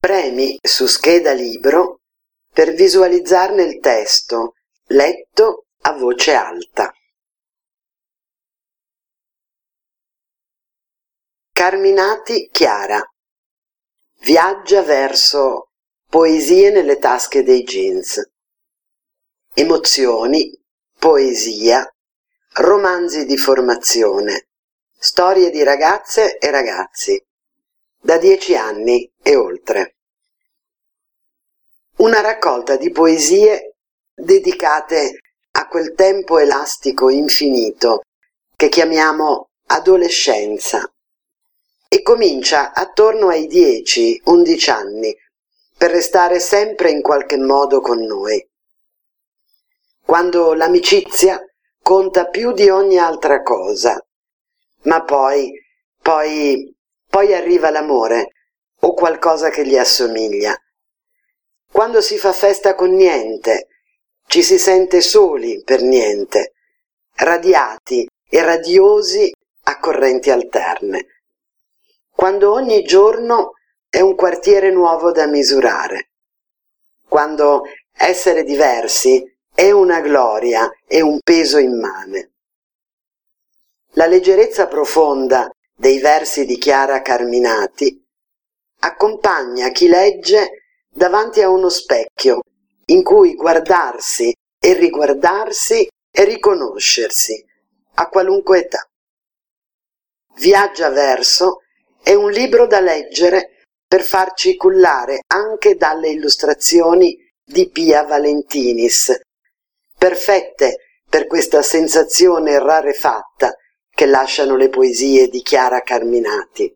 Premi su scheda libro per visualizzarne il testo, letto a voce alta. Carminati Chiara. Viaggia verso poesie nelle tasche dei jeans, emozioni, poesia, romanzi di formazione, storie di ragazze e ragazzi, da dieci anni e oltre. Una raccolta di poesie dedicate a quel tempo elastico infinito che chiamiamo adolescenza e comincia attorno ai 10-11 anni per restare sempre in qualche modo con noi. Quando l'amicizia conta più di ogni altra cosa, ma poi, poi, poi arriva l'amore o qualcosa che gli assomiglia. Quando si fa festa con niente, ci si sente soli per niente, radiati e radiosi a correnti alterne. Quando ogni giorno è un quartiere nuovo da misurare. Quando essere diversi è una gloria e un peso immane. La leggerezza profonda dei versi di Chiara Carminati accompagna chi legge davanti a uno specchio in cui guardarsi e riguardarsi e riconoscersi a qualunque età. Viaggia verso è un libro da leggere per farci cullare anche dalle illustrazioni di Pia Valentinis, perfette per questa sensazione rarefatta che lasciano le poesie di Chiara Carminati.